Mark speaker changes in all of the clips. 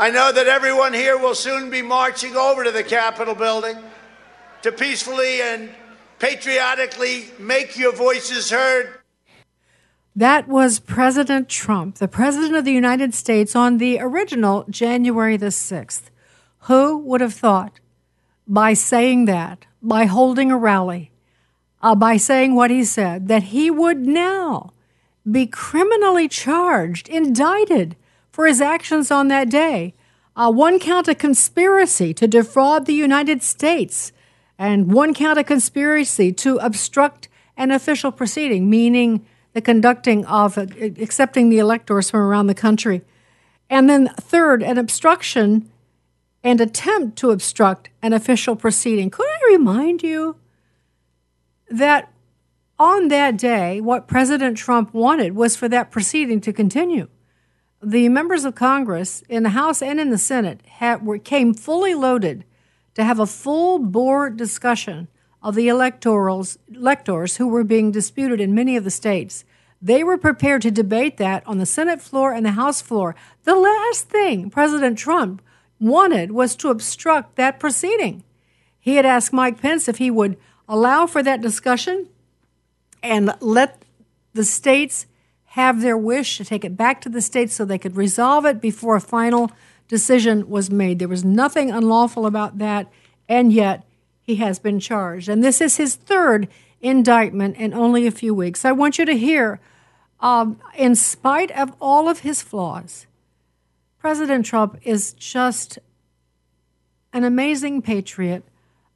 Speaker 1: I know that everyone here will soon be marching over to the Capitol building to peacefully and patriotically make your voices heard.
Speaker 2: That was President Trump, the President of the United States, on the original January the 6th. Who would have thought by saying that, by holding a rally, uh, by saying what he said, that he would now be criminally charged, indicted for his actions on that day? Uh, one count of conspiracy to defraud the United States, and one count of conspiracy to obstruct an official proceeding, meaning the conducting of uh, accepting the electors from around the country. And then, third, an obstruction and attempt to obstruct an official proceeding. Could I remind you that on that day, what President Trump wanted was for that proceeding to continue? The members of Congress in the House and in the Senate had, were, came fully loaded to have a full bore discussion of the electorals, electors who were being disputed in many of the states. They were prepared to debate that on the Senate floor and the House floor. The last thing President Trump wanted was to obstruct that proceeding. He had asked Mike Pence if he would allow for that discussion and let the states have their wish to take it back to the states so they could resolve it before a final decision was made. There was nothing unlawful about that, and yet he has been charged. And this is his third indictment in only a few weeks. I want you to hear, um, in spite of all of his flaws, President Trump is just an amazing patriot.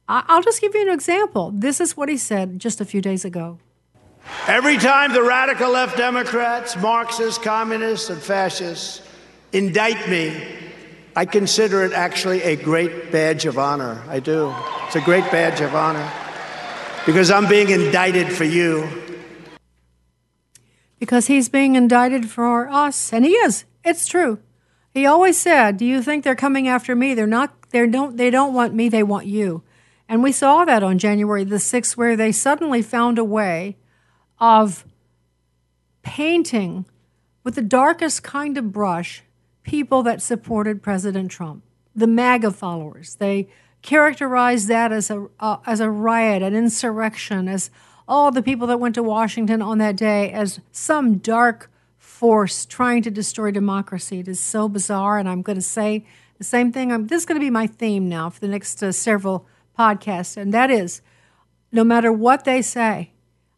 Speaker 2: I'll just give you an example. This is what he said just a few days ago.
Speaker 1: Every time the radical left Democrats, Marxists, communists, and fascists indict me, I consider it actually a great badge of honor. I do. It's a great badge of honor because I'm being indicted for you.
Speaker 2: Because he's being indicted for us, and he is. It's true. He always said, "Do you think they're coming after me? They're not. They don't. They don't want me. They want you." And we saw that on January the sixth, where they suddenly found a way of painting with the darkest kind of brush people that supported President Trump, the MAGA followers. They characterized that as a uh, as a riot, an insurrection, as all the people that went to Washington on that day as some dark force trying to destroy democracy. It is so bizarre, and I'm going to say the same thing. I'm, this is going to be my theme now for the next uh, several podcasts, and that is, no matter what they say,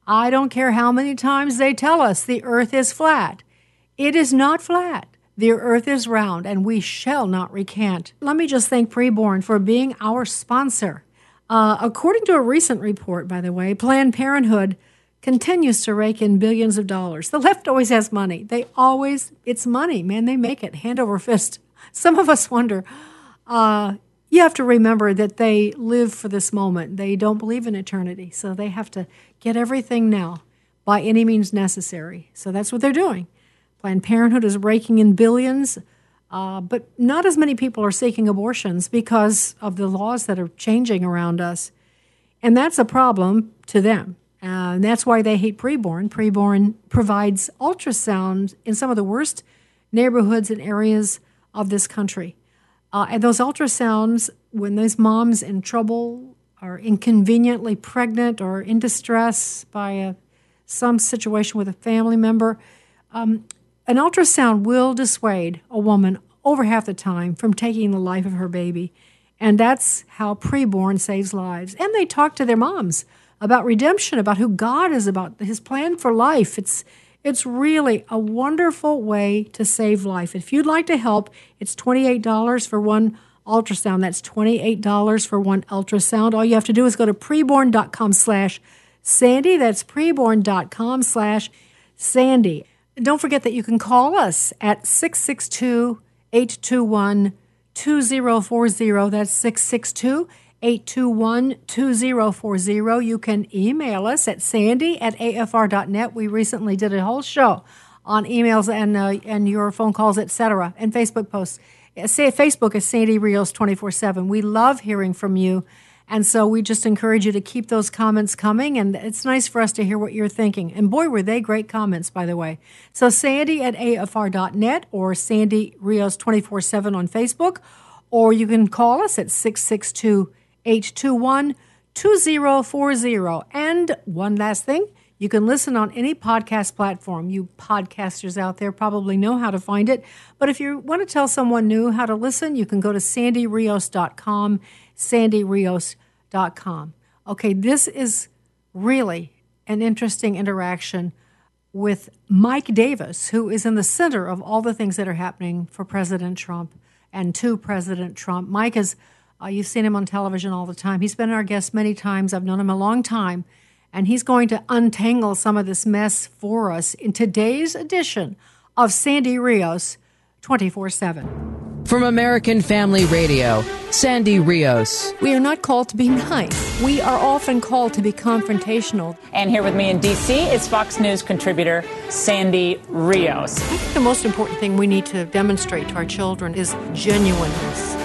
Speaker 2: I don't care how many times they tell us the Earth is flat. It is not flat. The earth is round, and we shall not recant. Let me just thank Preborn for being our sponsor. Uh, according to a recent report, by the way, Planned Parenthood continues to rake in billions of dollars. The left always has money. They always, it's money, man. They make it hand over fist. Some of us wonder. Uh, you have to remember that they live for this moment. They don't believe in eternity, so they have to get everything now by any means necessary. So that's what they're doing. Planned Parenthood is raking in billions, uh, but not as many people are seeking abortions because of the laws that are changing around us. And that's a problem to them. Uh, and that's why they hate preborn. Preborn provides ultrasound in some of the worst neighborhoods and areas of this country. Uh, and those ultrasounds, when those moms in trouble are inconveniently pregnant or in distress by a, some situation with a family member, um, an ultrasound will dissuade a woman over half the time from taking the life of her baby. And that's how preborn saves lives. And they talk to their moms about redemption, about who God is, about his plan for life. It's it's really a wonderful way to save life. If you'd like to help, it's $28 for one ultrasound. That's $28 for one ultrasound. All you have to do is go to preborn.com slash Sandy. That's preborn.com slash Sandy. Don't forget that you can call us at 662 821 2040. That's 662 821 2040. You can email us at sandy at afr.net. We recently did a whole show on emails and, uh, and your phone calls, etc., and Facebook posts. Say Facebook is Sandy Rios 24 7. We love hearing from you. And so we just encourage you to keep those comments coming. And it's nice for us to hear what you're thinking. And boy, were they great comments, by the way. So Sandy at AFR.net or Sandy Rios 24 7 on Facebook, or you can call us at 662 821 2040. And one last thing. You can listen on any podcast platform. You podcasters out there probably know how to find it. But if you want to tell someone new how to listen, you can go to sandyrios.com sandyrios.com. Okay, this is really an interesting interaction with Mike Davis, who is in the center of all the things that are happening for President Trump and to President Trump. Mike is, uh, you've seen him on television all the time. He's been our guest many times. I've known him a long time, and he's going to untangle some of this mess for us in today's edition of Sandy Rios 24 7.
Speaker 3: From American Family Radio, Sandy Rios.
Speaker 2: We are not called to be nice. We are often called to be confrontational.
Speaker 4: And here with me in D.C. is Fox News contributor Sandy Rios.
Speaker 2: I think the most important thing we need to demonstrate to our children is genuineness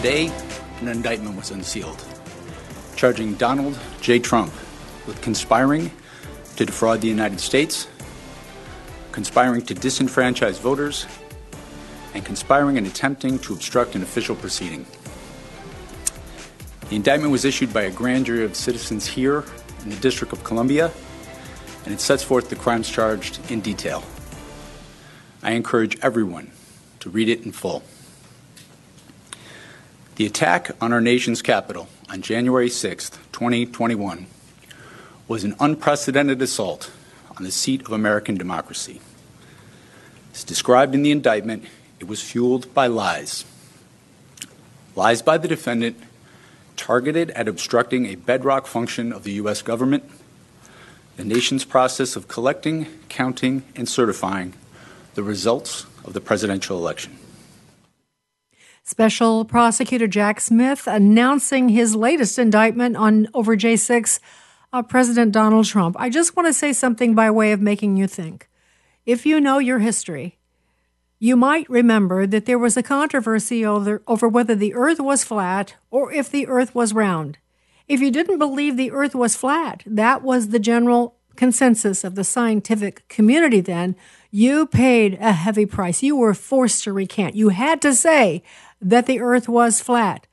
Speaker 5: Today, an indictment was unsealed, charging Donald J. Trump with conspiring to defraud the United States, conspiring to disenfranchise voters, and conspiring and attempting to obstruct an official proceeding. The indictment was issued by a grand jury of citizens here in the District of Columbia, and it sets forth the crimes charged in detail. I encourage everyone to read it in full. The attack on our nation's Capitol on January 6, 2021, was an unprecedented assault on the seat of American democracy. As described in the indictment, it was fueled by lies. Lies by the defendant targeted at obstructing a bedrock function of the U.S. government, the nation's process of collecting, counting, and certifying the results of the presidential election.
Speaker 2: Special Prosecutor Jack Smith announcing his latest indictment on over J6 uh, President Donald Trump. I just want to say something by way of making you think. If you know your history, you might remember that there was a controversy over, over whether the earth was flat or if the earth was round. If you didn't believe the earth was flat, that was the general consensus of the scientific community then. You paid a heavy price. You were forced to recant. You had to say that the earth was flat.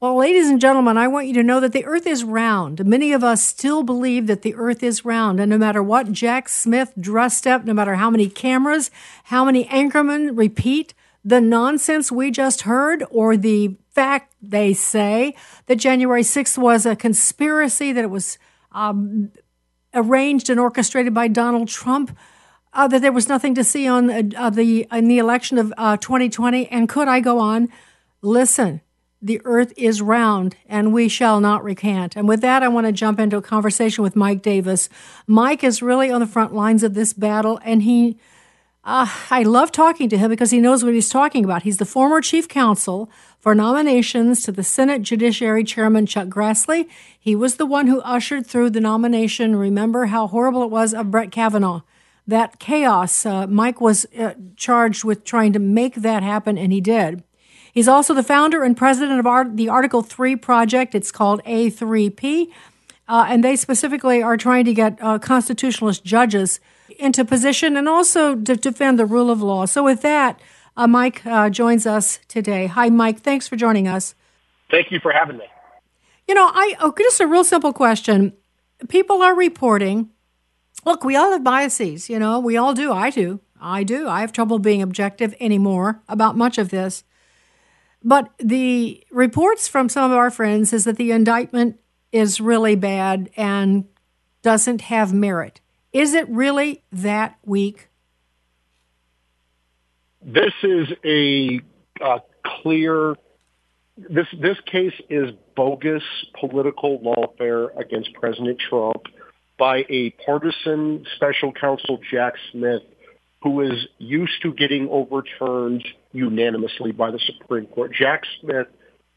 Speaker 2: Well, ladies and gentlemen, I want you to know that the earth is round. Many of us still believe that the earth is round. And no matter what Jack Smith dressed up, no matter how many cameras, how many anchormen repeat the nonsense we just heard, or the fact they say that January 6th was a conspiracy, that it was um, arranged and orchestrated by Donald Trump, uh, that there was nothing to see on uh, the in the election of uh, 2020. And could I go on? Listen, the earth is round and we shall not recant. And with that, I want to jump into a conversation with Mike Davis. Mike is really on the front lines of this battle and he, uh, I love talking to him because he knows what he's talking about. He's the former chief counsel for nominations to the Senate Judiciary Chairman Chuck Grassley. He was the one who ushered through the nomination. Remember how horrible it was of Brett Kavanaugh. That chaos. Uh, Mike was uh, charged with trying to make that happen, and he did. He's also the founder and president of Art- the Article 3 project. It's called A3P. Uh, and they specifically are trying to get uh, constitutionalist judges into position and also to defend the rule of law. So, with that, uh, Mike uh, joins us today. Hi, Mike. Thanks for joining us.
Speaker 6: Thank you for having me.
Speaker 2: You know, I oh, just a real simple question. People are reporting. Look, we all have biases. You know, we all do. I do. I do. I have trouble being objective anymore about much of this. But the reports from some of our friends is that the indictment is really bad and doesn't have merit. Is it really that weak?
Speaker 6: This is a, a clear this this case is bogus political lawfare against President Trump by a partisan special counsel Jack Smith, who is used to getting overturned unanimously by the Supreme Court. Jack Smith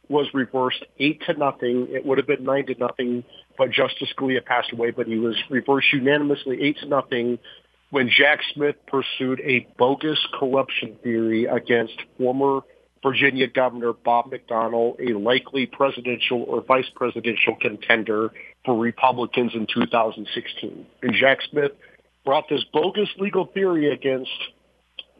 Speaker 6: was reversed eight to nothing. It would have been nine to nothing, but Justice Scalia passed away. But he was reversed unanimously eight to nothing when Jack Smith pursued a bogus corruption theory against former Virginia Governor Bob McDonnell, a likely presidential or vice presidential contender for Republicans in 2016. And Jack Smith brought this bogus legal theory against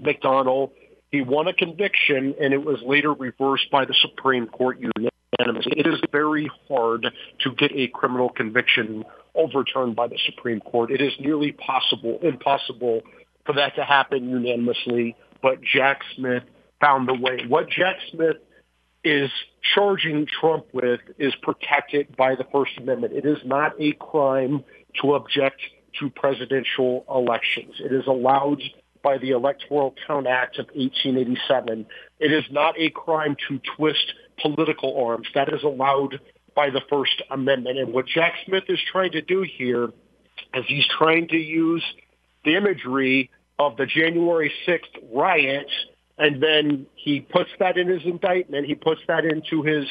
Speaker 6: McDonnell. He won a conviction, and it was later reversed by the Supreme Court unanimously. It is very hard to get a criminal conviction overturned by the Supreme Court. It is nearly possible, impossible for that to happen unanimously. But Jack Smith found the way. What Jack Smith is charging Trump with is protected by the First Amendment. It is not a crime to object to presidential elections. It is allowed by the Electoral Count Act of 1887. It is not a crime to twist political arms. That is allowed by the First Amendment. And what Jack Smith is trying to do here is he's trying to use the imagery of the January 6th riots, and then he puts that in his indictment. He puts that into his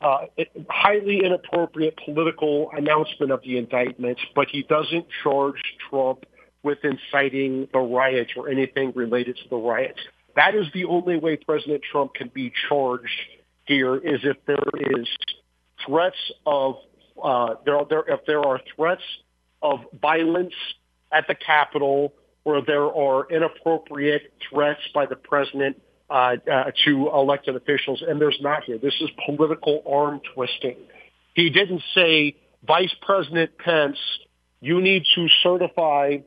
Speaker 6: uh, highly inappropriate political announcement of the indictments, but he doesn't charge Trump with inciting the riots or anything related to the riots. That is the only way President Trump can be charged here is if there is threats of uh, there, there if there are threats of violence at the Capitol or there are inappropriate threats by the president uh, uh, to elected officials, and there's not here. This is political arm twisting. He didn't say, Vice President Pence, you need to certify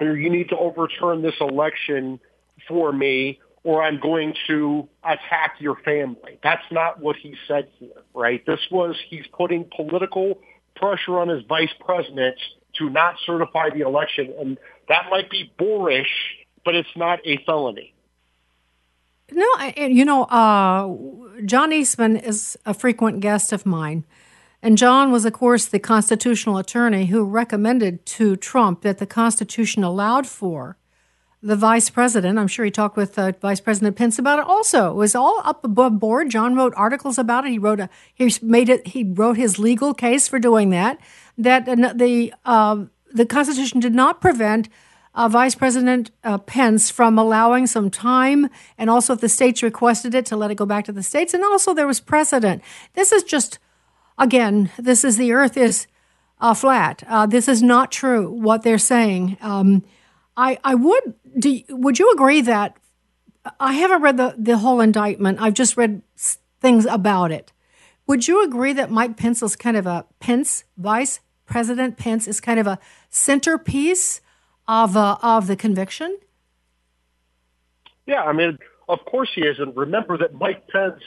Speaker 6: or you need to overturn this election for me or I'm going to attack your family. That's not what he said here, right? This was, he's putting political pressure on his vice president to not certify the election. And that might be boorish, but it's not a felony.
Speaker 2: No, you know, uh, John Eastman is a frequent guest of mine. And John was, of course, the constitutional attorney who recommended to Trump that the Constitution allowed for the vice president. I'm sure he talked with uh, Vice President Pence about it. Also, it was all up above board. John wrote articles about it. He wrote a he made it. He wrote his legal case for doing that. That the uh, the Constitution did not prevent uh, Vice President uh, Pence from allowing some time, and also if the states requested it, to let it go back to the states. And also there was precedent. This is just, again, this is the Earth is uh, flat. Uh, this is not true what they're saying. Um, I I would do. Would you agree that I haven't read the the whole indictment? I've just read things about it. Would you agree that Mike Pence is kind of a Pence Vice President Pence is kind of a centerpiece of uh, of the conviction?
Speaker 6: Yeah, I mean, of course he is, and remember that Mike Pence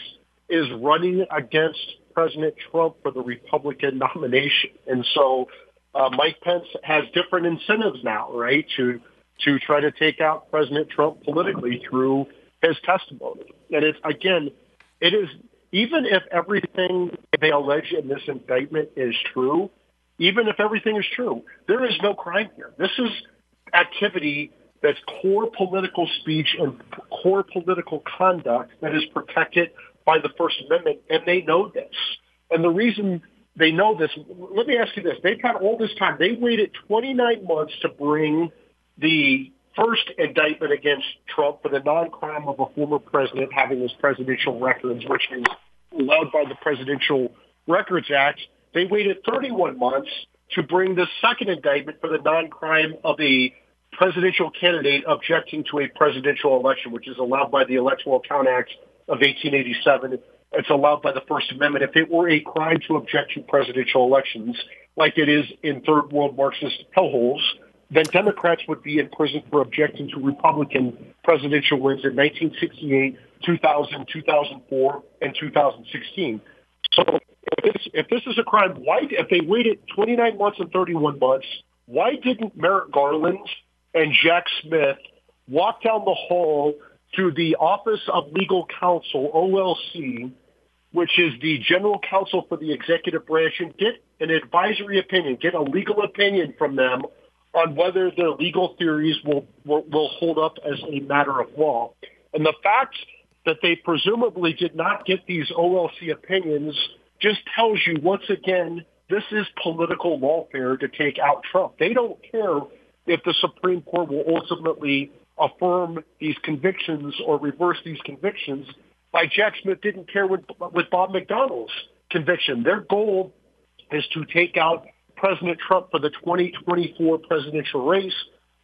Speaker 6: is running against President Trump for the Republican nomination, and so uh, Mike Pence has different incentives now, right? To to try to take out President Trump politically through his testimony. And it's, again, it is, even if everything they allege in this indictment is true, even if everything is true, there is no crime here. This is activity that's core political speech and core political conduct that is protected by the First Amendment, and they know this. And the reason they know this, let me ask you this. They've had all this time. They waited 29 months to bring the first indictment against Trump for the non-crime of a former president having his presidential records, which is allowed by the Presidential Records Act. They waited 31 months to bring the second indictment for the non-crime of a presidential candidate objecting to a presidential election, which is allowed by the Electoral Count Act of 1887. It's allowed by the First Amendment. If it were a crime to object to presidential elections, like it is in third world Marxist hellholes, then Democrats would be in prison for objecting to Republican presidential wins in 1968, 2000, 2004, and 2016. So if this, if this is a crime, why, if they waited 29 months and 31 months, why didn't Merrick Garland and Jack Smith walked down the hall to the Office of Legal Counsel, OLC, which is the general counsel for the executive branch, and get an advisory opinion, get a legal opinion from them on whether their legal theories will, will, will hold up as a matter of law. And the fact that they presumably did not get these OLC opinions just tells you once again this is political lawfare to take out Trump. They don't care if the Supreme Court will ultimately affirm these convictions or reverse these convictions. Jack Smith didn't care with, with Bob McDonald's conviction. Their goal is to take out President Trump for the 2024 presidential race.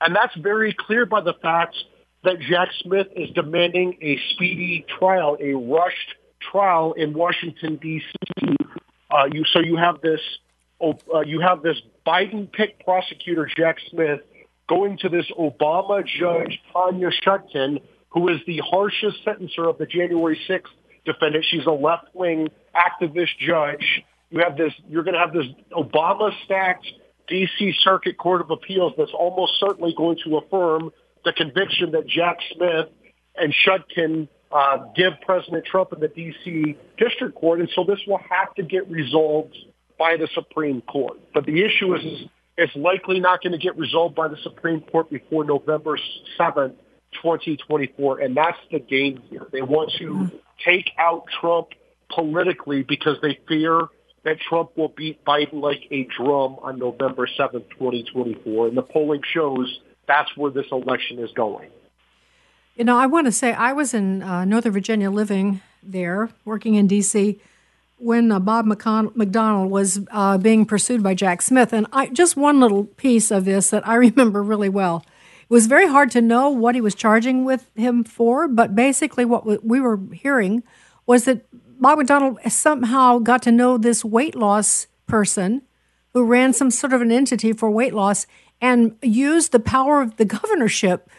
Speaker 6: And that's very clear by the fact that Jack Smith is demanding a speedy trial, a rushed trial in Washington D.C. Uh, you so you have this uh, you have this Biden picked prosecutor Jack Smith going to this Obama judge Tanya Chutkan, who is the harshest sentencer of the January 6th defendant. She's a left wing activist judge. You have this. You're going to have this Obama stacked D.C. Circuit Court of Appeals that's almost certainly going to affirm the conviction that Jack Smith and Chutkan uh, give President Trump in the D.C. District Court, and so this will have to get resolved by the Supreme Court. But the issue is, is it's likely not going to get resolved by the Supreme Court before November 7th, 2024, and that's the game here. They want to take out Trump politically because they fear that Trump will beat Biden like a drum on November 7th, 2024, and the polling shows that's where this election is going.
Speaker 2: You know, I want to say I was in uh, Northern Virginia living there, working in D.C., when uh, Bob McCon- McDonnell was uh, being pursued by Jack Smith. And I, just one little piece of this that I remember really well. It was very hard to know what he was charging with him for, but basically what we were hearing was that Bob McDonald somehow got to know this weight loss person who ran some sort of an entity for weight loss and used the power of the governorship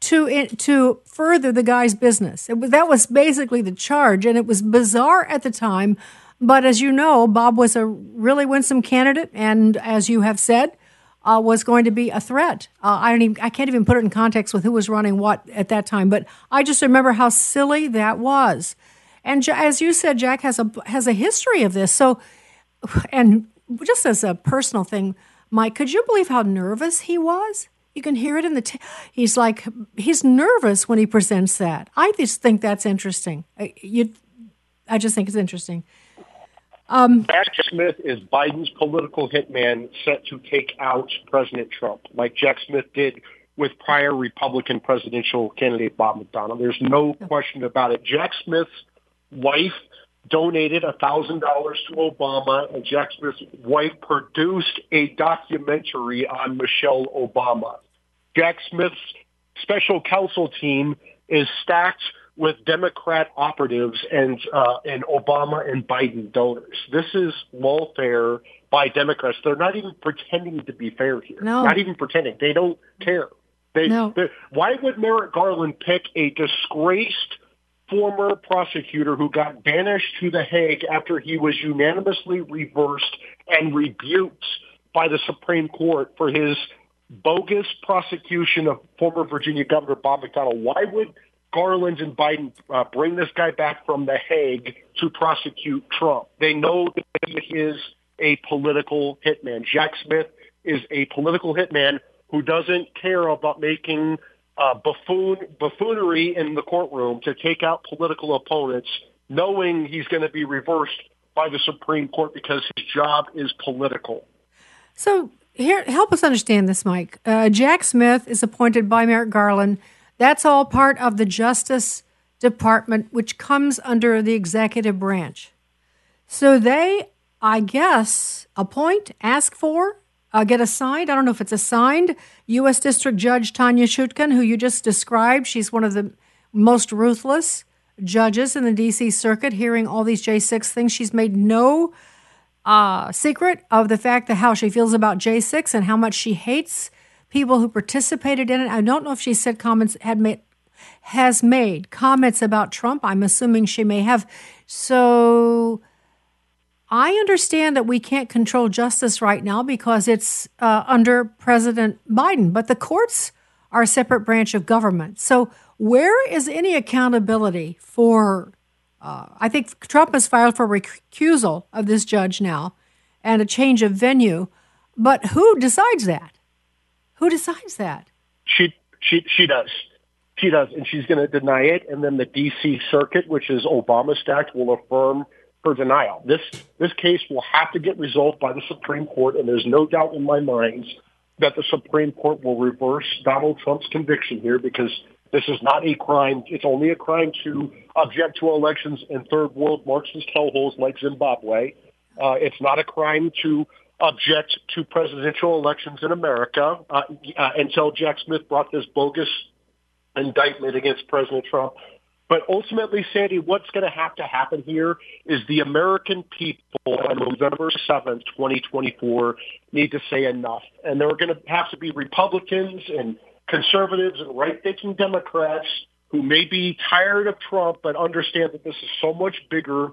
Speaker 2: to to further the guy's business. Was, that was basically the charge, and it was bizarre at the time. But as you know, Bob was a really winsome candidate, and as you have said, uh, was going to be a threat. Uh, I don't even I can't even put it in context with who was running what at that time. But I just remember how silly that was. And as you said, Jack has a has a history of this. So, and just as a personal thing, Mike, could you believe how nervous he was? You can hear it in the. T- he's like he's nervous when he presents that. I just think that's interesting. You, I just think it's interesting.
Speaker 6: Um, Jack Smith is Biden's political hitman set to take out President Trump, like Jack Smith did with prior Republican presidential candidate Bob McDonnell. There's no question about it. Jack Smith's wife donated $1,000 to Obama, and Jack Smith's wife produced a documentary on Michelle Obama. Jack Smith's special counsel team is stacked with Democrat operatives and uh, and Obama and Biden donors. This is lawfare by Democrats. They're not even pretending to be fair here.
Speaker 2: No.
Speaker 6: Not even pretending. They don't care. They,
Speaker 2: no.
Speaker 6: Why would Merrick Garland pick a disgraced former prosecutor who got banished to The Hague after he was unanimously reversed and rebuked by the Supreme Court for his bogus prosecution of former Virginia Governor Bob McDonnell. Why would Garland and Biden uh, bring this guy back from The Hague to prosecute Trump? They know that he is a political hitman. Jack Smith is a political hitman who doesn't care about making uh, buffoon buffoonery in the courtroom to take out political opponents, knowing he's going to be reversed by the Supreme Court because his job is political.
Speaker 2: So here, help us understand this, Mike. Uh, Jack Smith is appointed by Merrick Garland. That's all part of the Justice Department, which comes under the executive branch. So they, I guess, appoint, ask for, uh, get assigned. I don't know if it's assigned. U.S. District Judge Tanya Chutkan, who you just described, she's one of the most ruthless judges in the D.C. Circuit, hearing all these J6 things. She's made no uh, secret of the fact that how she feels about J6 and how much she hates people who participated in it. I don't know if she said comments had made has made comments about Trump. I'm assuming she may have. So I understand that we can't control justice right now because it's uh, under President Biden, but the courts are a separate branch of government. So, where is any accountability for uh, I think Trump has filed for recusal of this judge now and a change of venue. But who decides that? Who decides that?
Speaker 6: She she she does. She does, and she's going to deny it. And then the D.C. Circuit, which is Obama stacked, will affirm her denial. This this case will have to get resolved by the Supreme Court, and there's no doubt in my mind that the Supreme Court will reverse Donald Trump's conviction here because this is not a crime. It's only a crime to object to elections in third world Marxist hellholes like Zimbabwe. Uh, it's not a crime to object to presidential elections in America uh, uh, until Jack Smith brought this bogus indictment against President Trump. But ultimately, Sandy, what's going to have to happen here is the American people on November 7th, 2024, need to say enough. And there are going to have to be Republicans and conservatives and right-thinking Democrats who may be tired of Trump but understand that this is so much bigger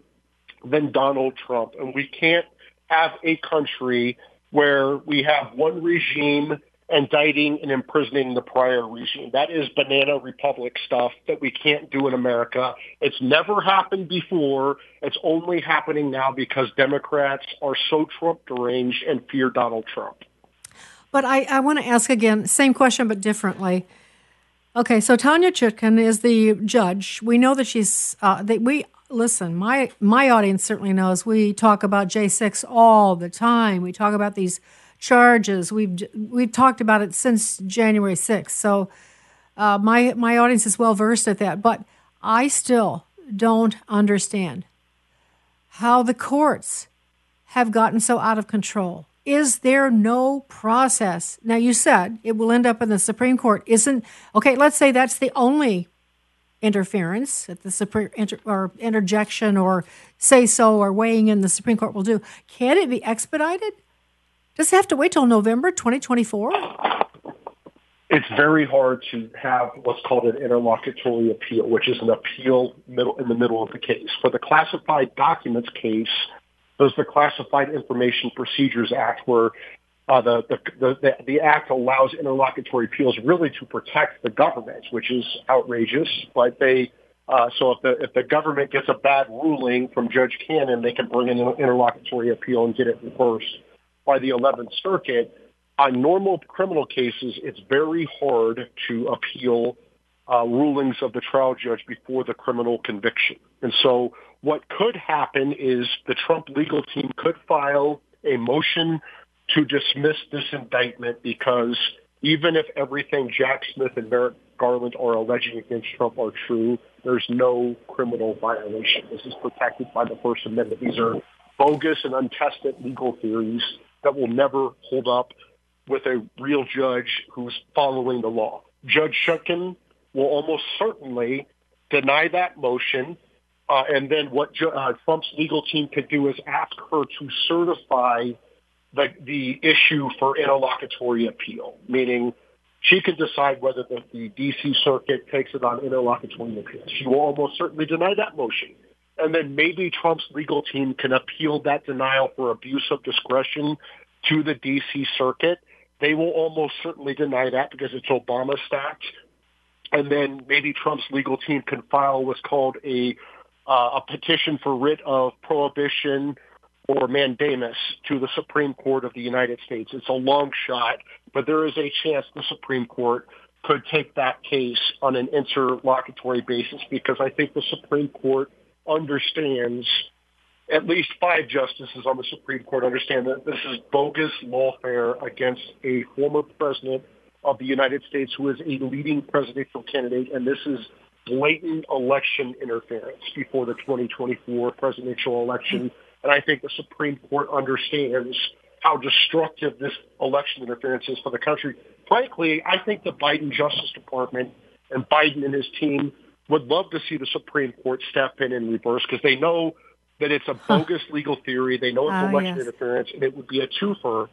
Speaker 6: than Donald Trump. And we can't have a country where we have one regime indicting and imprisoning the prior regime. That is banana republic stuff that we can't do in America. It's never happened before. It's only happening now because Democrats are so Trump deranged and fear Donald Trump.
Speaker 2: But I, I want to ask again, same question but differently. Okay, so Tanya Chutkan is the judge. We know that she's uh, that we listen. My my audience certainly knows we talk about J six all the time. We talk about these charges. We've we've talked about it since January sixth. So uh, my my audience is well versed at that. But I still don't understand how the courts have gotten so out of control. Is there no process? Now, you said it will end up in the Supreme Court. Isn't, okay, let's say that's the only interference the Supreme, inter, or interjection or say so or weighing in the Supreme Court will do. Can it be expedited? Does it have to wait till November 2024?
Speaker 6: It's very hard to have what's called an interlocutory appeal, which is an appeal middle, in the middle of the case. For the classified documents case, there's the Classified Information Procedures Act, where uh, the, the, the, the act allows interlocutory appeals really to protect the government, which is outrageous. But they uh, so if the if the government gets a bad ruling from Judge Cannon, they can bring in an interlocutory appeal and get it reversed by the 11th Circuit. On normal criminal cases, it's very hard to appeal uh, rulings of the trial judge before the criminal conviction. And so what could happen is the Trump legal team could file a motion to dismiss this indictment because even if everything Jack Smith and Merrick Garland are alleging against Trump are true, there's no criminal violation. This is protected by the First Amendment. These are bogus and untested legal theories that will never hold up with a real judge who's following the law. Judge Chutkan will almost certainly deny that motion. Uh, and then what uh, Trump's legal team could do is ask her to certify the, the issue for interlocutory appeal, meaning she can decide whether the, the D.C. Circuit takes it on interlocutory appeal. She will almost certainly deny that motion. And then maybe Trump's legal team can appeal that denial for abuse of discretion to the D.C. Circuit. They will almost certainly deny that because it's Obama stacked. And then maybe Trump's legal team can file what's called a uh, a petition for writ of prohibition or mandamus to the Supreme Court of the United States. It's a long shot, but there is a chance the Supreme Court could take that case on an interlocutory basis because I think the Supreme Court understands at least five justices on the Supreme Court understand that this is bogus lawfare against a former president of the United States who is a leading presidential candidate, and this is blatant election interference before the 2024 presidential election. And I think the Supreme Court understands how destructive this election interference is for the country. Frankly, I think the Biden Justice Department and Biden and his team would love to see the Supreme Court step in and reverse because they know that it's a bogus legal theory. They know it's uh, election yes. interference, and it would be a twofer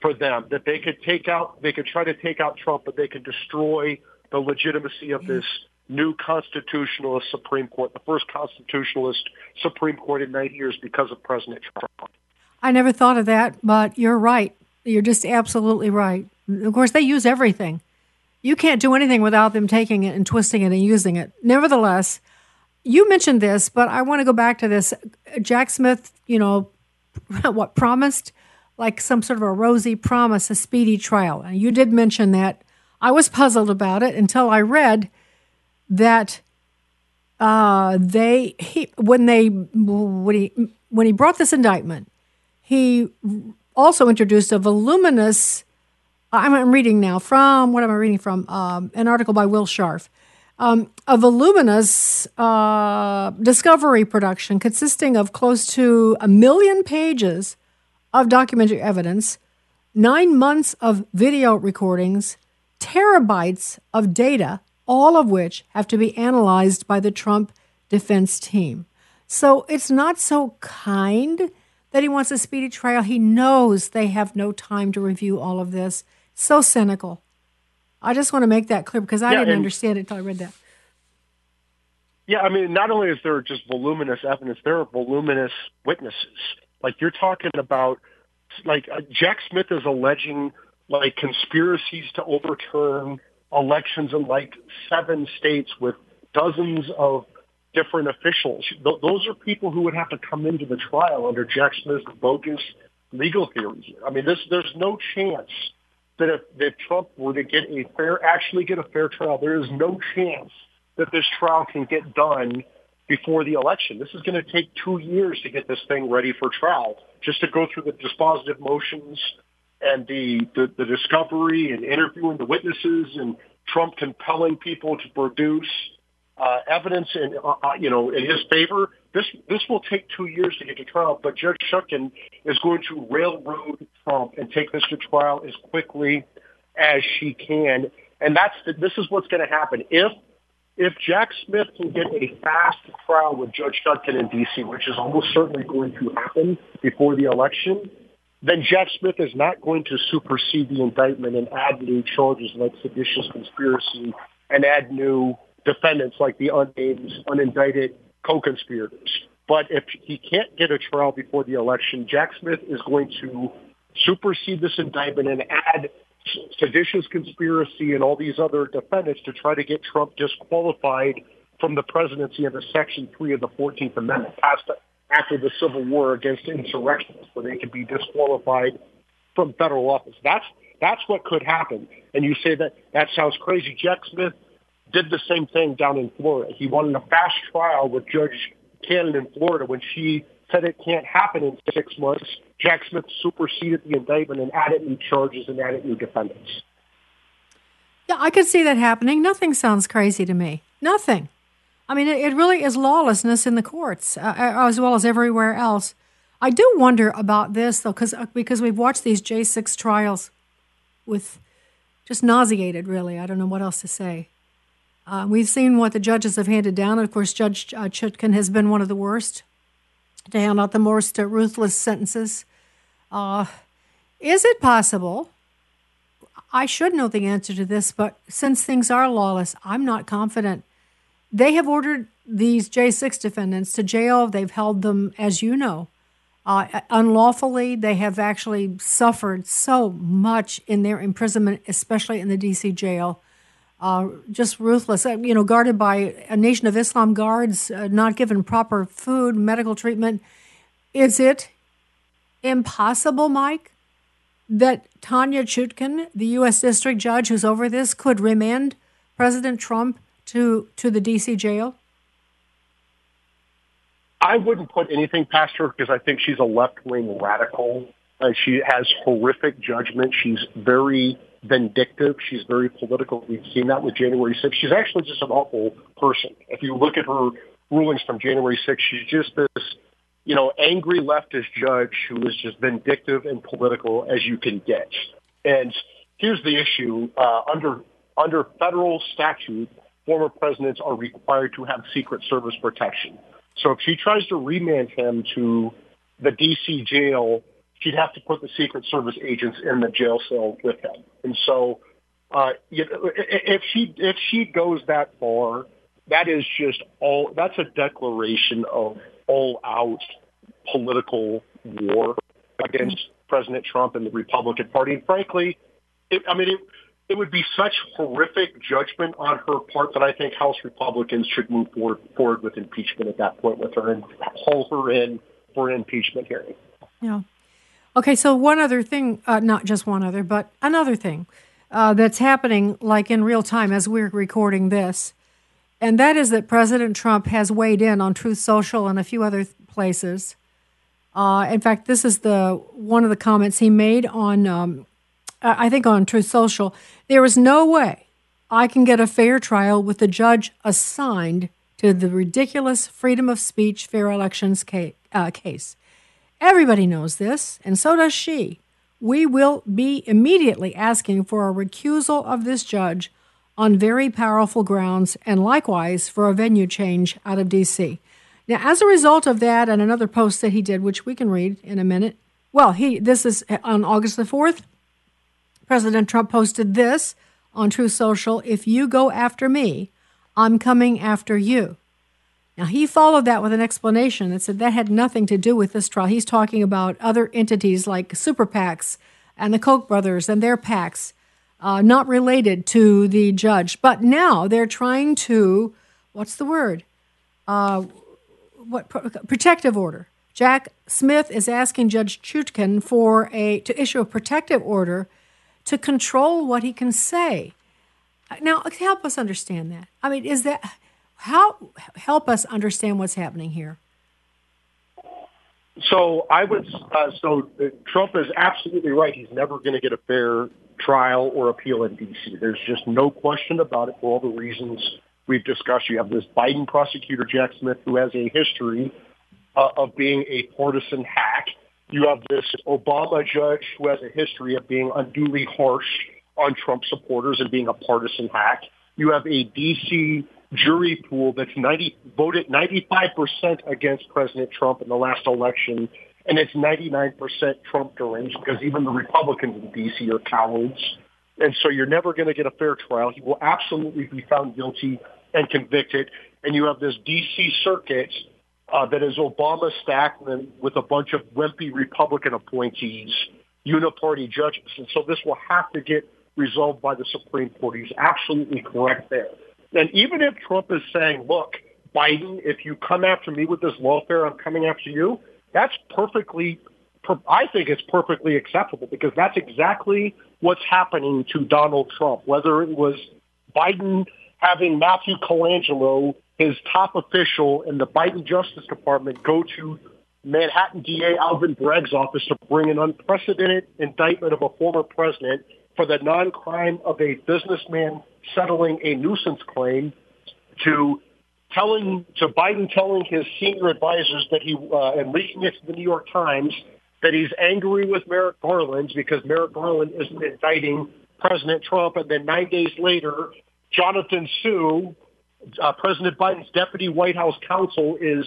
Speaker 6: for them that they could take out. They could try to take out Trump, but they could destroy the legitimacy of this new constitutionalist Supreme Court, the first constitutionalist Supreme Court in 90 years because of President Trump.
Speaker 2: I never thought of that, but you're right. You're just absolutely right. Of course, they use everything. You can't do anything without them taking it and twisting it and using it. Nevertheless, you mentioned this, but I want to go back to this. Jack Smith, you know, what promised like some sort of a rosy promise, a speedy trial. And you did mention that. I was puzzled about it until I read that uh, they he when they when he when he brought this indictment, he also introduced a voluminous. I'm reading now from what am I reading from? Um, an article by Will Scharf. Um, a voluminous uh, discovery production consisting of close to a million pages of documentary evidence, nine months of video recordings, terabytes of data, all of which have to be analyzed by the Trump defense team. So it's not so kind that he wants a speedy trial. He knows they have no time to review all of this. So cynical. I just want to make that clear because I yeah, didn't understand it until I read that.
Speaker 6: Yeah, I mean, not only is there just voluminous evidence, there are voluminous witnesses. Like you're talking about, like uh, Jack Smith is alleging like conspiracies to overturn elections in like seven states with dozens of different officials. Th- those are people who would have to come into the trial under Jack Smith's bogus legal theories. I mean, this, there's no chance that if, if Trump were to get a fair, actually get a fair trial, there is no chance that this trial can get done before the election. This is going to take two years to get this thing ready for trial, just to go through the dispositive motions and the, the, the discovery and interviewing the witnesses and Trump compelling people to produce uh, evidence in uh, uh, you know in his favor. This this will take two years to get to trial, but Judge Chutkan is going to railroad Trump and take this to trial as quickly as she can. And that's the, this is what's going to happen if if Jack Smith can get a fast trial with Judge Chutkan in D.C., which is almost certainly going to happen before the election, then Jack Smith is not going to supersede the indictment and add new charges like seditious conspiracy and add new defendants like the unnamed, unindicted co-conspirators. But if he can't get a trial before the election, Jack Smith is going to supersede this indictment and add seditious conspiracy and all these other defendants to try to get Trump disqualified from the presidency under Section 3 of the 14th Amendment passed after the Civil War against insurrectionists, where they could be disqualified from federal office. That's that's what could happen. And you say that that sounds crazy. Jack Smith did the same thing down in Florida. He wanted a fast trial with Judge Cannon in Florida when she said it can't happen in six months. Jack Smith superseded the indictment and added new charges and added new defendants.
Speaker 2: Yeah, I could see that happening. Nothing sounds crazy to me. Nothing. I mean, it, really is lawlessness in the courts uh, uh as well as everywhere else. I do wonder about this though, because uh, because we've watched these J six trials with just nauseated. Really, I don't know what else to say. Uh, we've seen what the judges have handed down. Of course, Judge uh, Chutkan has been one of the worst to hand out the most uh, ruthless sentences. Uh, is it possible? I should know the answer to this, but since things are lawless, I'm not confident. They have ordered these J6 defendants to jail. They've held them, as you know, uh, unlawfully. They have actually suffered so much in their imprisonment, especially in the DC jail uh, just ruthless. Uh, you know, guarded by a Nation of Islam guards, uh, not given proper food, medical treatment. Is it impossible, Mike, that Tanya Chutkan, the U.S. District Judge who's over this, could remand President Trump to to the D.C. jail?
Speaker 6: I wouldn't put anything past her because I think she's a left wing radical. Uh, she has horrific judgment. She's very vindictive. She's very political. We've seen that with January 6th. She's actually just an awful person. If you look at her rulings from January 6th, she's just this, you know, angry leftist judge who is just vindictive and political as you can get. And here's the issue. Uh, under, under federal statute, former presidents are required to have Secret Service protection. So if she tries to remand him to the D.C. jail she'd have to put the Secret Service agents in the jail cell with him. And so, uh, if she if she goes that far, that is just all. That's a declaration of all out political war against President Trump and the Republican Party. And frankly, it, I mean, it, it would be such horrific judgment on her part that I think House Republicans should move forward, forward with impeachment at that point with her and haul her in for an impeachment hearing.
Speaker 2: Yeah. Okay, so one other thing, uh, not just one other, but another thing uh, that's happening like in real time as we're recording this, and that is that President Trump has weighed in on Truth Social and a few other places. Uh, in fact, this is the one of the comments he made on um, I think on Truth Social, there is no way I can get a fair trial with the judge assigned to the ridiculous freedom of speech, fair elections case. Uh, case. Everybody knows this, and so does she. We will be immediately asking for a recusal of this judge on very powerful grounds, and likewise for a venue change out of D.C. Now, as a result of that, and another post that he did, which we can read in a minute. Well, he this is on August the fourth. President Trump posted this on Truth Social If you go after me, I'm coming after you. Now, he followed that with an explanation that said that had nothing to do with this trial. He's talking about other entities like super PACs and the Koch brothers and their PACs, uh, not related to the judge. But now they're trying to, what's the word? Uh, what protective order. Jack Smith is asking Judge Chutkan for a to issue a protective order to control what he can say. Now, help us understand that. I mean, is that how help us understand what's happening here?
Speaker 6: So I would. Uh, so uh, Trump is absolutely right. He's never going to get a fair trial or appeal in D.C. There's just no question about it for all the reasons we've discussed. You have this Biden prosecutor, Jack Smith, who has a history uh, of being a partisan hack. You have this Obama judge who has a history of being unduly harsh on Trump supporters and being a partisan hack. You have a D.C. jury pool that's 90, voted 95% against President Trump in the last election, and it's 99% Trump deranged because even the Republicans in D.C. are cowards. And so you're never going to get a fair trial. He will absolutely be found guilty and convicted. And you have this D.C. circuit uh, that is Obama stacked with a bunch of wimpy Republican appointees, uniparty judges. And so this will have to get resolved by the Supreme Court. He's absolutely correct there. And even if Trump is saying, look, Biden, if you come after me with this lawfare, I'm coming after you, that's perfectly, I think it's perfectly acceptable because that's exactly what's happening to Donald Trump, whether it was Biden having Matthew Colangelo his top official in the Biden Justice Department go to Manhattan DA Alvin Bragg's office to bring an unprecedented indictment of a former president for the non-crime of a businessman settling a nuisance claim to telling to Biden telling his senior advisors that he uh, and leaking it to the New York Times that he's angry with Merrick Garland because Merrick Garland isn't indicting President Trump, and then nine days later, Jonathan Su, uh, President Biden's deputy White House counsel is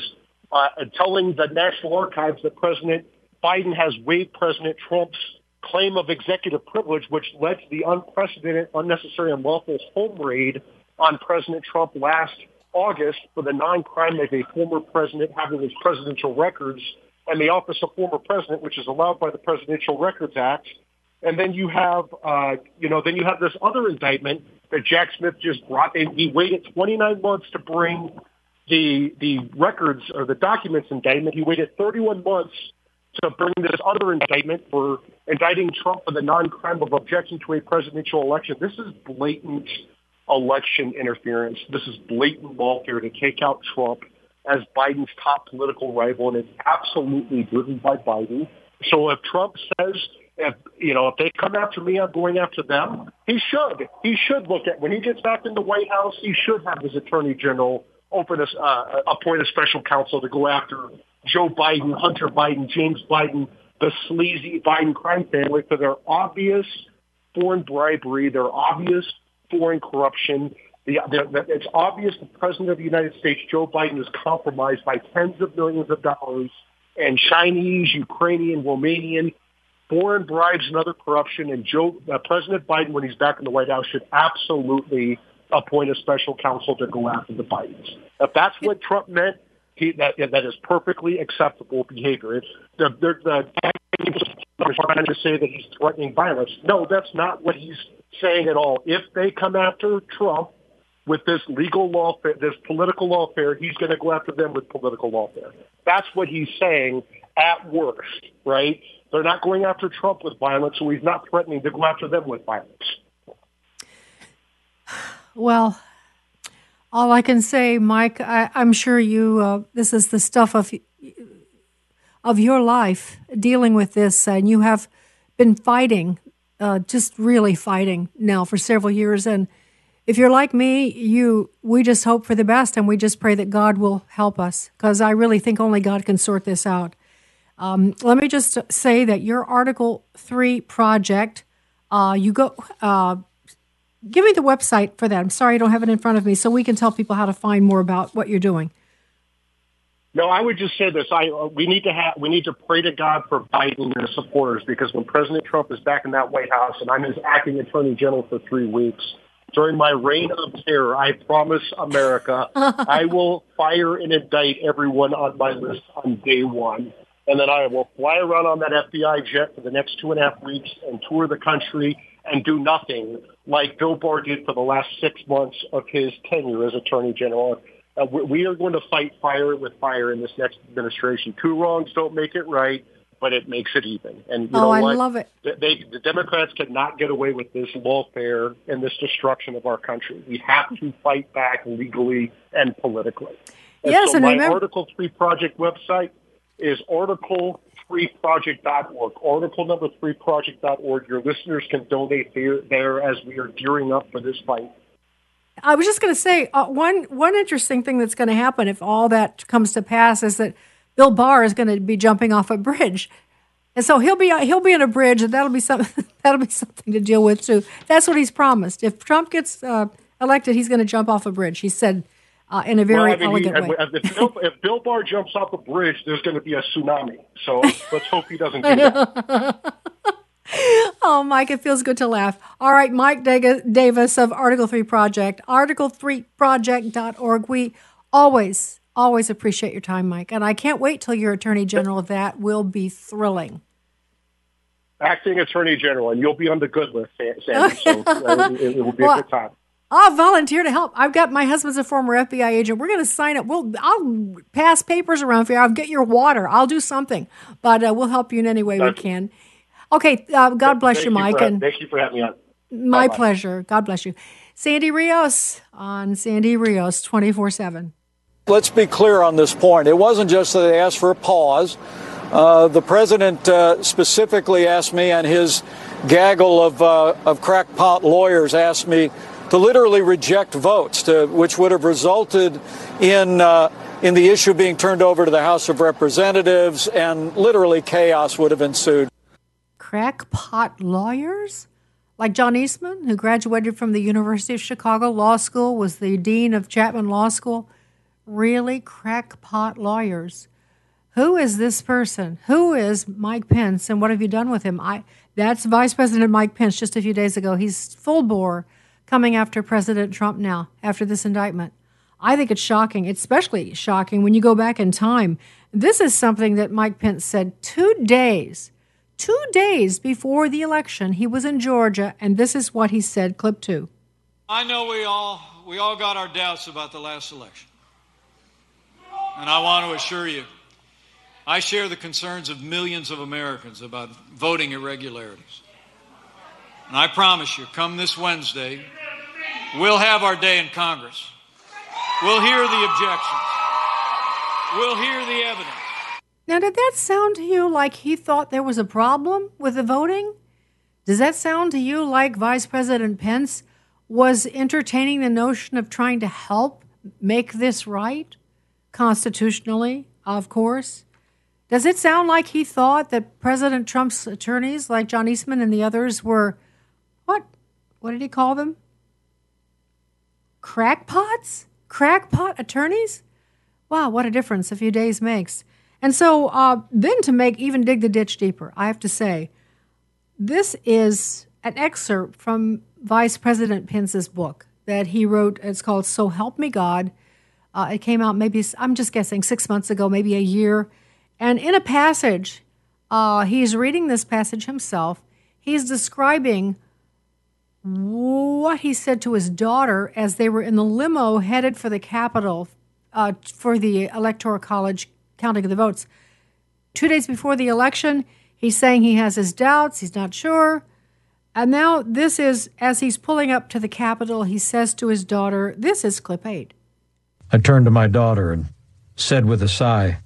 Speaker 6: uh, telling the National Archives that President Biden has waived President Trump's claim of executive privilege, which led to the unprecedented, unnecessary, unlawful home raid on President Trump last August for the non-crime of a former president having his presidential records and the office of former president, which is allowed by the Presidential Records Act. And then you have, uh, you know, then you have this other indictment that Jack Smith just brought. And he waited 29 months to bring the the records or the documents indictment. He waited 31 months to bring this other indictment for indicting Trump for the non-crime of objection to a presidential election. This is blatant election interference. This is blatant lawfare to take out Trump as Biden's top political rival, and it's absolutely driven by Biden. So if Trump says if you know if they come after me, I'm going after them. He should. He should look at when he gets back in the White House. He should have his Attorney General open a uh, appoint a special counsel to go after Joe Biden, Hunter Biden, James Biden, the sleazy Biden crime family for their obvious foreign bribery, their obvious foreign corruption. The, the, it's obvious the President of the United States, Joe Biden, is compromised by tens of millions of dollars and Chinese, Ukrainian, Romanian, foreign bribes and other corruption. And Joe, uh, President Biden, when he's back in the White House, should absolutely appoint a special counsel to go after the Bidens. If that's what Trump meant, he, that that is perfectly acceptable behavior. It's, the the, the trying to say that he's threatening violence. No, that's not what he's saying at all, if they come after Trump with this legal lawfare, this political lawfare, he's going to go after them with political lawfare. That's what he's saying at worst, right? They're not going after Trump with violence, so he's not threatening to go after them with violence.
Speaker 2: Well, all I can say, Mike, I, am sure you. Uh, this is the stuff of of your life dealing with this, and you have been fighting, uh, just really fighting now for several years. And if you're like me, you we just hope for the best, and we just pray that God will help us, because I really think only God can sort this out. Um, let me just say that your Article Three project, uh, you go uh, give me the website for that. I'm sorry I don't have it in front of me, so we can tell people how to find more about what you're doing.
Speaker 6: No, I would just say this: I uh, we need to have we need to pray to God for Biden and his supporters because when President Trump is back in that White House and I'm his acting Attorney General for three weeks during my reign of terror, I promise America I will fire and indict everyone on my list on day one. And then I will fly around on that FBI jet for the next two and a half weeks and tour the country and do nothing like Bill Barr did for the last six months of his tenure as Attorney General. Uh, we are going to fight fire with fire in this next administration. Two wrongs don't make it right, but it makes it even. And you
Speaker 2: oh,
Speaker 6: know
Speaker 2: I
Speaker 6: what?
Speaker 2: love it.
Speaker 6: They, the Democrats cannot get away with this lawfare and this destruction of our country. We have to fight back legally and politically. And
Speaker 2: yes,
Speaker 6: so
Speaker 2: and
Speaker 6: my
Speaker 2: remember-
Speaker 6: Article 3 project website is article3project.org. Article number 3project.org. Your listeners can donate there, there as we are gearing up for this fight.
Speaker 2: I was just going to say uh, one one interesting thing that's going to happen if all that comes to pass is that Bill Barr is going to be jumping off a bridge, and so he'll be he'll be in a bridge, and that'll be something that'll be something to deal with too. That's what he's promised. If Trump gets uh, elected, he's going to jump off a bridge. He said uh, in a very
Speaker 6: well, I mean,
Speaker 2: elegant
Speaker 6: he,
Speaker 2: way.
Speaker 6: If Bill, if Bill Barr jumps off a bridge, there's going to be a tsunami. So let's hope he doesn't do that.
Speaker 2: Oh, Mike, it feels good to laugh. All right, Mike Davis of Article 3 Project, article3project.org. We always, always appreciate your time, Mike. And I can't wait till you're Attorney General. That will be thrilling.
Speaker 6: Acting Attorney General, and you'll be on the good list, Sandy. So uh, it, it will be
Speaker 2: Well,
Speaker 6: a good time.
Speaker 2: I'll volunteer to help. I've got my husband's a former FBI agent. We're going to sign up. We'll I'll pass papers around for you. I'll get your water. I'll do something, but uh, we'll help you in any way we can. Okay, uh, God bless
Speaker 6: Thank
Speaker 2: you, Mike,
Speaker 6: for,
Speaker 2: and
Speaker 6: thank you for having me on.
Speaker 2: my
Speaker 6: Bye-bye.
Speaker 2: pleasure. God bless you, Sandy Rios on Sandy Rios twenty four seven.
Speaker 7: Let's be clear on this point. It wasn't just that they asked for a pause. Uh, the president uh, specifically asked me, and his gaggle of, uh, of crackpot lawyers asked me to literally reject votes, to, which would have resulted in, uh, in the issue being turned over to the House of Representatives, and literally chaos would have ensued.
Speaker 2: Crackpot lawyers? Like John Eastman, who graduated from the University of Chicago Law School, was the dean of Chapman Law School. Really? Crackpot lawyers. Who is this person? Who is Mike Pence, and what have you done with him? I that's Vice President Mike Pence just a few days ago. He's full bore coming after President Trump now after this indictment. I think it's shocking, It's especially shocking when you go back in time. This is something that Mike Pence said two days, two days before the election. He was in Georgia, and this is what he said. Clip two.
Speaker 8: I know we all we all got our doubts about the last election. And I want to assure you, I share the concerns of millions of Americans about voting irregularities. And I promise you, come this Wednesday, we'll have our day in Congress. We'll hear the objections. We'll hear the evidence.
Speaker 2: Now, did that sound to you like he thought there was a problem with the voting? Does that sound to you like Vice President Pence was entertaining the notion of trying to help make this right? Constitutionally, of course. Does it sound like he thought that President Trump's attorneys, like John Eastman and the others, were what? What did he call them? Crackpots? Crackpot attorneys? Wow, what a difference a few days makes. And so, uh, then to make even dig the ditch deeper, I have to say, this is an excerpt from Vice President Pence's book that he wrote. It's called So Help Me God. Uh, it came out maybe, I'm just guessing, six months ago, maybe a year. And in a passage, uh, he's reading this passage himself. He's describing what he said to his daughter as they were in the limo headed for the Capitol uh, for the Electoral College counting of the votes. Two days before the election, he's saying he has his doubts, he's not sure. And now, this is as he's pulling up to the Capitol, he says to his daughter, This is clip eight.
Speaker 9: I turned to my daughter and said with a sigh,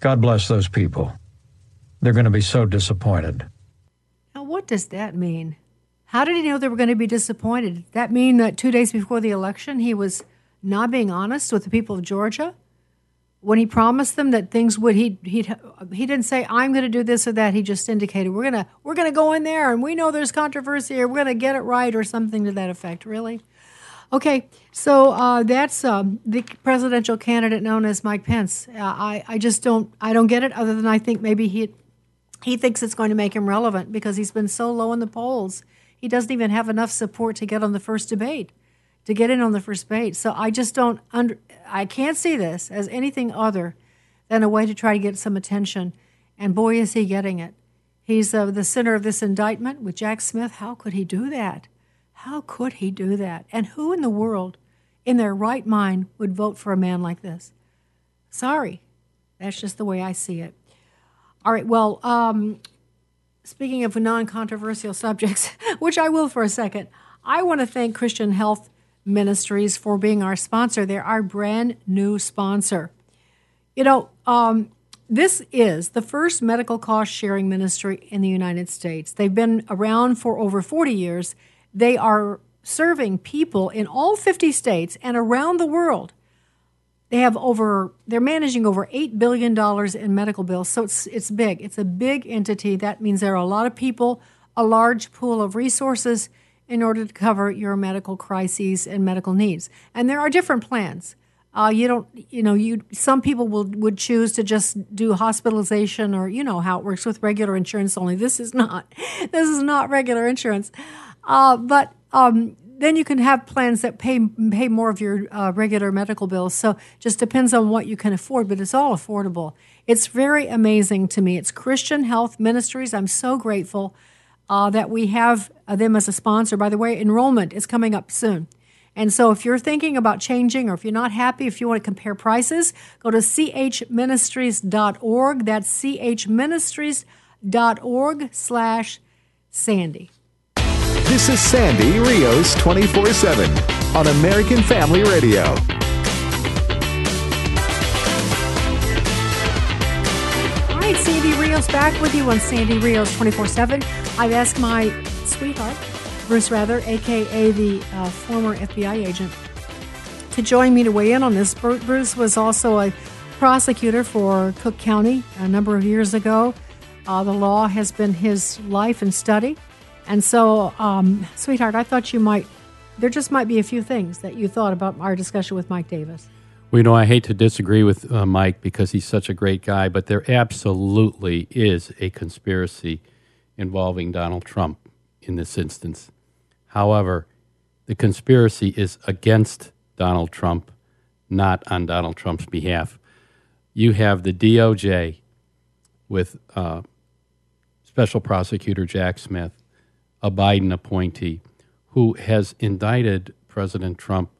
Speaker 9: God bless those people. They're going to be so disappointed.
Speaker 2: Now, what does that mean? How did he know they were going to be disappointed? Did that mean that two days before the election, he was not being honest with the people of Georgia? When he promised them that things would, he he he didn't say I'm going to do this or that. He just indicated we're gonna we're gonna go in there and we know there's controversy or we're gonna get it right or something to that effect. Really? Okay, so uh, that's um, the presidential candidate known as Mike Pence. Uh, I I just don't I don't get it. Other than I think maybe he he thinks it's going to make him relevant because he's been so low in the polls. He doesn't even have enough support to get on the first debate to get in on the first debate. So I just don't under I can't see this as anything other than a way to try to get some attention. And boy, is he getting it. He's uh, the center of this indictment with Jack Smith. How could he do that? How could he do that? And who in the world, in their right mind, would vote for a man like this? Sorry, that's just the way I see it. All right, well, um, speaking of non controversial subjects, which I will for a second, I want to thank Christian Health Ministries for being our sponsor. They're our brand new sponsor. You know, um, this is the first medical cost sharing ministry in the United States. They've been around for over 40 years. They are serving people in all 50 states and around the world. They have over they're managing over 8 billion dollars in medical bills. So it's it's big. It's a big entity. That means there are a lot of people, a large pool of resources in order to cover your medical crises and medical needs. And there are different plans. Uh, you don't, you know, you some people will would choose to just do hospitalization, or you know how it works with regular insurance. Only this is not, this is not regular insurance. Uh, but um, then you can have plans that pay pay more of your uh, regular medical bills. So just depends on what you can afford, but it's all affordable. It's very amazing to me. It's Christian Health Ministries. I'm so grateful uh, that we have uh, them as a sponsor. By the way, enrollment is coming up soon. And so if you're thinking about changing or if you're not happy, if you want to compare prices, go to chministries.org. That's chministries.org slash Sandy.
Speaker 10: This is Sandy Rios 24 7 on American Family Radio.
Speaker 2: All right, Sandy Rios back with you on Sandy Rios 24 7. I've asked my sweetheart, Bruce Rather, aka the uh, former FBI agent, to join me to weigh in on this. Bruce was also a prosecutor for Cook County a number of years ago. Uh, the law has been his life and study. And so, um, sweetheart, I thought you might, there just might be a few things that you thought about our discussion with Mike Davis.
Speaker 11: Well, you know, I hate to disagree with uh, Mike because he's such a great guy, but there absolutely is a conspiracy involving Donald Trump in this instance. However, the conspiracy is against Donald Trump, not on Donald Trump's behalf. You have the DOJ with uh, Special Prosecutor Jack Smith, a Biden appointee, who has indicted President Trump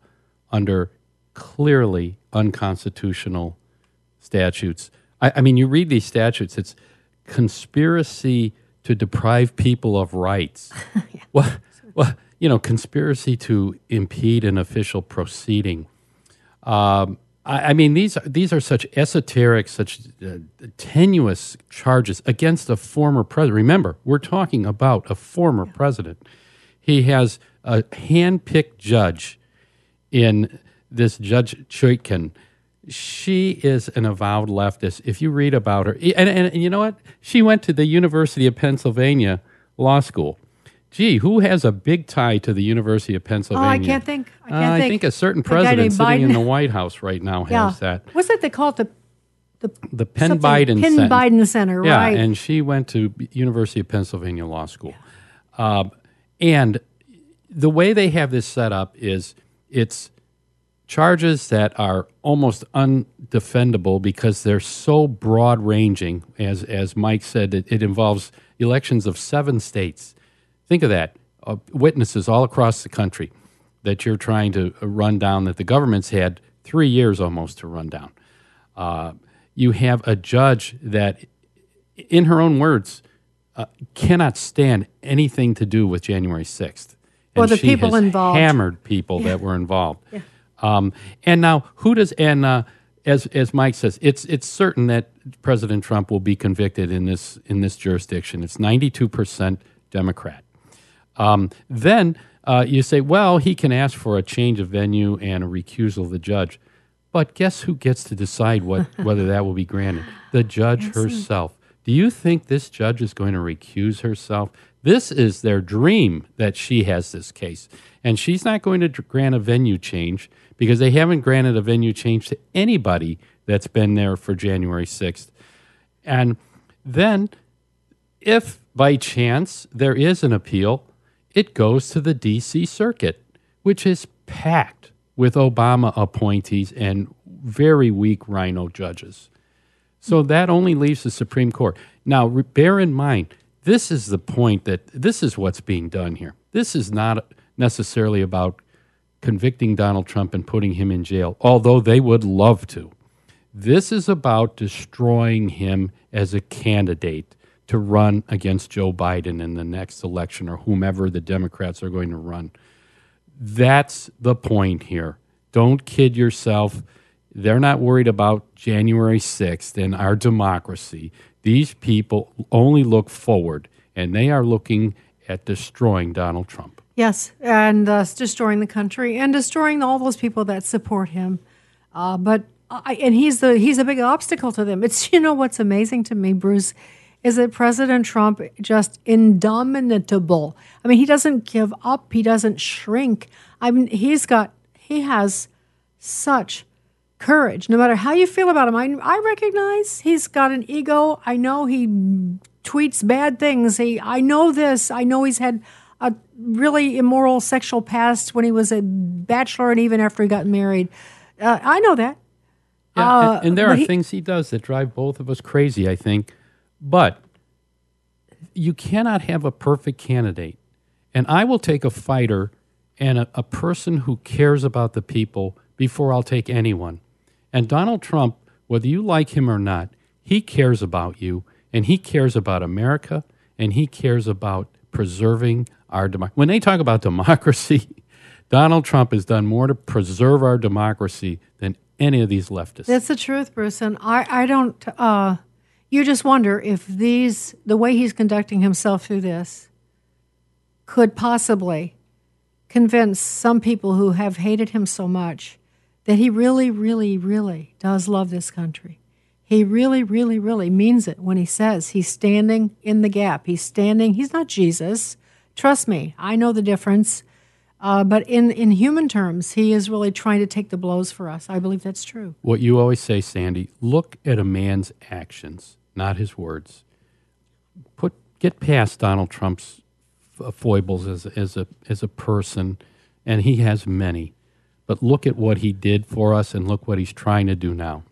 Speaker 11: under clearly unconstitutional statutes. I, I mean, you read these statutes, it's conspiracy to deprive people of rights. yeah. Well, well, you know, conspiracy to impede an official proceeding. Um, I, I, mean, these are, these are such esoteric, such uh, tenuous charges against a former president. Remember, we're talking about a former yeah. president. He has a hand-picked judge in this Judge Chutkan she is an avowed leftist. If you read about her, and, and, and, you know what? She went to the University of Pennsylvania Law School. Gee, who has a big tie to the University of Pennsylvania?
Speaker 2: Oh, I can't think. I, can't
Speaker 11: uh,
Speaker 2: think.
Speaker 11: I think a certain president sitting Biden. in the White House right now
Speaker 2: yeah.
Speaker 11: has that.
Speaker 2: What's that they call it? The
Speaker 11: the, the Penn Biden Center.
Speaker 2: Penn
Speaker 11: Center.
Speaker 2: Biden Center,
Speaker 11: yeah,
Speaker 2: right?
Speaker 11: and she went to University of Pennsylvania Law School, yeah. uh, and the way they have this set up is it's charges that are almost undefendable because they're so broad ranging. As, as Mike said, it, it, involves elections of seven states. Think of that uh, witnesses all across the country that you're trying to run down that the government's had three years almost to run down. Uh, you have a judge that, in her own words, uh, cannot stand anything to do with January 6th.
Speaker 2: Well, the
Speaker 11: she
Speaker 2: people involved.
Speaker 11: Hammered people
Speaker 2: Yeah.
Speaker 11: that were involved.
Speaker 2: Yeah.
Speaker 11: Um, and now, who does and uh, as as Mike says, it's it's certain that President Trump will be convicted in this in this jurisdiction. It's ninety two percent Democrat. Um, then uh, you say, well, he can ask for a change of venue and a recusal of the judge. But guess who gets to decide what whether that will be granted? The judge herself. Do you think this judge is going to recuse herself? This is their dream that she has this case. And she's not going to grant a venue change because they haven't granted a venue change to anybody that's been there for January 6th. And then, if by chance there is an appeal, it goes to the D.C. Circuit, which is packed with Obama appointees and very weak RINO judges. So that only leaves the Supreme Court. Now, bear in mind, this is the point that this is what's being done here. This is not necessarily about convicting Donald Trump and putting him in jail, although they would love to. This is about destroying him as a candidate to run against Joe Biden in the next election or whomever the Democrats are going to run. That's the point here. Don't kid yourself. They're not worried about January 6th and our democracy. These people only look forward, and they are looking at destroying Donald Trump.
Speaker 2: Yes, and uh, destroying the country and destroying all those people that support him. Uh, but I, and he's the he's a big obstacle to them. It's you know what's amazing to me, Bruce, is that President Trump just indomitable. I mean, he doesn't give up. He doesn't shrink. I mean, he's got he has such courage. No matter how you feel about him, I I recognize he's got an ego. I know he tweets bad things. He I know this. I know he's had a really immoral sexual past when he was a bachelor and even after he got married. Uh, I know that.
Speaker 11: Yeah,
Speaker 2: Uh,
Speaker 11: and, and there are
Speaker 2: he-
Speaker 11: things he does that drive both of us crazy, I think. But you cannot have a perfect candidate. And I will take a fighter and a, a person who cares about the people before I'll take anyone. And Donald Trump, whether you like him or not, he cares about you and he cares about America and he cares about preserving our democracy. When they talk about democracy, Donald Trump has done more to preserve our democracy than any of these leftists.
Speaker 2: That's the truth, Bruce. And I, I don't, uh, you just wonder if these, the way he's conducting himself through this, could possibly convince some people who have hated him so much that he really, really, really does love this country. He really, really, really means it when he says he's standing in the gap. He's standing, he's not Jesus. Trust me, I know the difference. Uh, but in, in human terms, he is really trying to take the blows for us. I believe that's true.
Speaker 11: what you always say, Sandy, look at a man's actions, not his words. Put get past Donald Trump's uh, foibles as as a as a person, and he has many. But look at what he did for us, and look what he's trying to do now.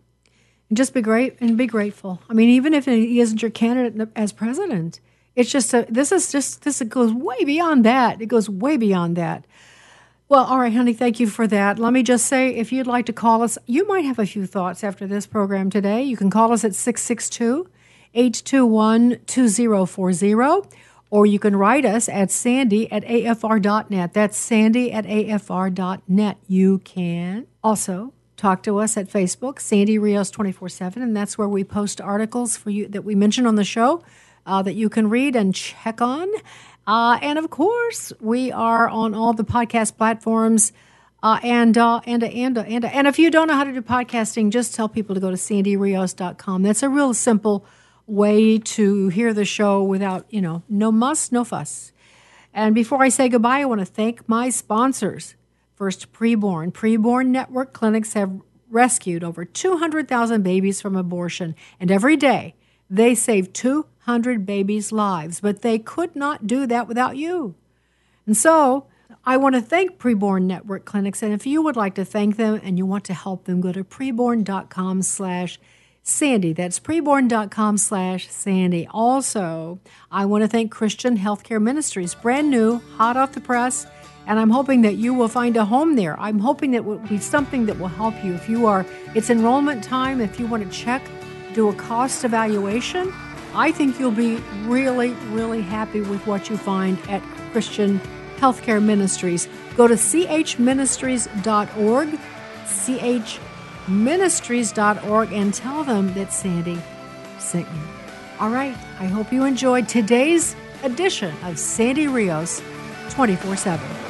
Speaker 2: and just be great and be grateful. I mean, even if he isn't your candidate as president, it's just a, this is just this goes way beyond that. It goes way beyond that. Well, all right, honey, thank you for that. Let me just say if you'd like to call us, you might have a few thoughts after this program today. You can call us at 662 821 2040, or you can write us at sandy at afr.net. That's sandy at afr.net. You can also talk to us at Facebook, Sandy Rios 24 7, and that's where we post articles for you that we mention on the show uh, that you can read and check on. Uh, and of course, we are on all the podcast platforms. Uh, and, uh, and, and, and, and if you don't know how to do podcasting, just tell people to go to sandyrios.com. That's a real simple way to hear the show without, you know, no muss, no fuss. And before I say goodbye, I want to thank my sponsors. First, Preborn. Preborn Network clinics have rescued over 200,000 babies from abortion, and every day they saved 200 babies' lives, but they could not do that without you. And so I want to thank Preborn Network Clinics, and if you would like to thank them and you want to help them, go to preborn.com slash Sandy, that's preborn.com slash Sandy. Also, I want to thank Christian Healthcare Ministries, brand new, hot off the press, and I'm hoping that you will find a home there. I'm hoping that it will be something that will help you. If you are, it's enrollment time. If you want to check, do a cost evaluation, I think you'll be really, really happy with what you find at Christian Healthcare Ministries. Go to chministries.org, chministries.org, and tell them that Sandy sent you. All right, I hope you enjoyed today's edition of Sandy Rios 24 7.